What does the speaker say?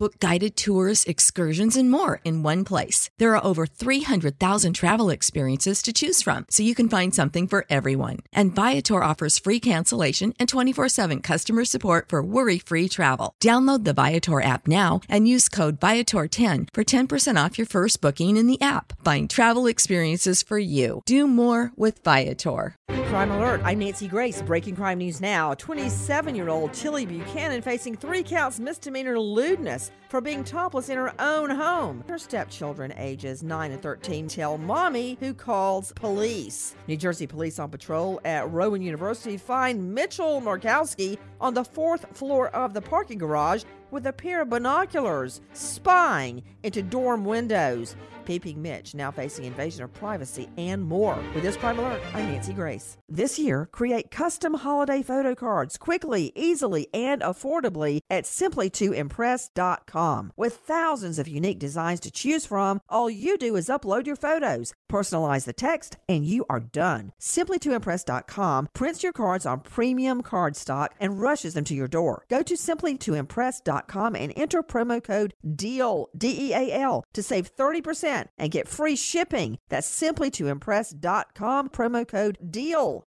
Book guided tours, excursions, and more in one place. There are over 300,000 travel experiences to choose from, so you can find something for everyone. And Viator offers free cancellation and 24 7 customer support for worry free travel. Download the Viator app now and use code Viator10 for 10% off your first booking in the app. Find travel experiences for you. Do more with Viator. Crime Alert. I'm Nancy Grace. Breaking crime news now. 27 year old Tilly Buchanan facing three counts misdemeanor lewdness for being topless in her own home. Her stepchildren, ages 9 and 13, tell mommy who calls police. New Jersey police on patrol at Rowan University find Mitchell Markowski on the fourth floor of the parking garage with a pair of binoculars, spying into dorm windows. Peeping Mitch now facing invasion of privacy and more. With this crime alert, I'm Nancy Grace. This year, create custom holiday photo cards quickly, easily, and affordably at simply2impress.com. With thousands of unique designs to choose from, all you do is upload your photos, personalize the text, and you are done. Simply2impress.com prints your cards on premium cardstock and rushes them to your door. Go to simply2impress.com and enter promo code DEAL, D E A L, to save 30% and get free shipping. That's simply to impress.com promo code DEAL.